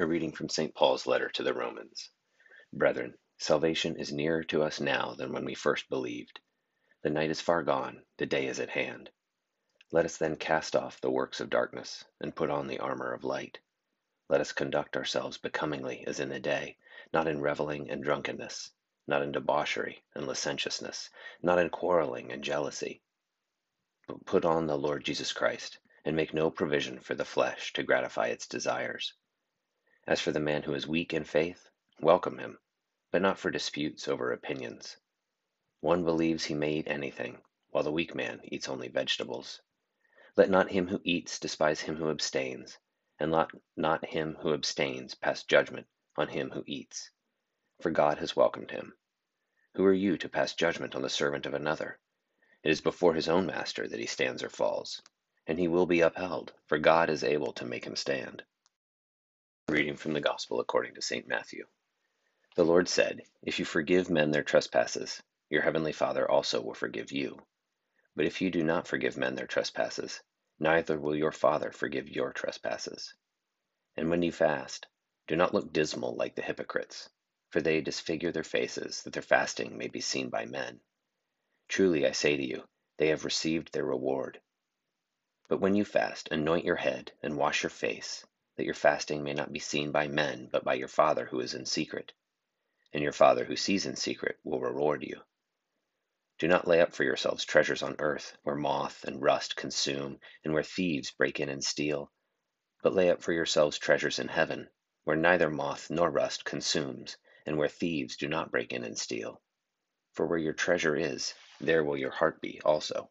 A reading from St. Paul's letter to the Romans. Brethren, salvation is nearer to us now than when we first believed. The night is far gone, the day is at hand. Let us then cast off the works of darkness, and put on the armor of light. Let us conduct ourselves becomingly as in the day, not in reveling and drunkenness, not in debauchery and licentiousness, not in quarreling and jealousy. But put on the Lord Jesus Christ, and make no provision for the flesh to gratify its desires. As for the man who is weak in faith, welcome him, but not for disputes over opinions. One believes he may eat anything, while the weak man eats only vegetables. Let not him who eats despise him who abstains, and let not him who abstains pass judgment on him who eats, for God has welcomed him. Who are you to pass judgment on the servant of another? It is before his own master that he stands or falls, and he will be upheld, for God is able to make him stand. Reading from the Gospel according to St. Matthew. The Lord said, If you forgive men their trespasses, your heavenly Father also will forgive you. But if you do not forgive men their trespasses, neither will your Father forgive your trespasses. And when you fast, do not look dismal like the hypocrites, for they disfigure their faces, that their fasting may be seen by men. Truly I say to you, they have received their reward. But when you fast, anoint your head and wash your face, that your fasting may not be seen by men, but by your Father who is in secret. And your Father who sees in secret will reward you. Do not lay up for yourselves treasures on earth, where moth and rust consume, and where thieves break in and steal. But lay up for yourselves treasures in heaven, where neither moth nor rust consumes, and where thieves do not break in and steal. For where your treasure is, there will your heart be also.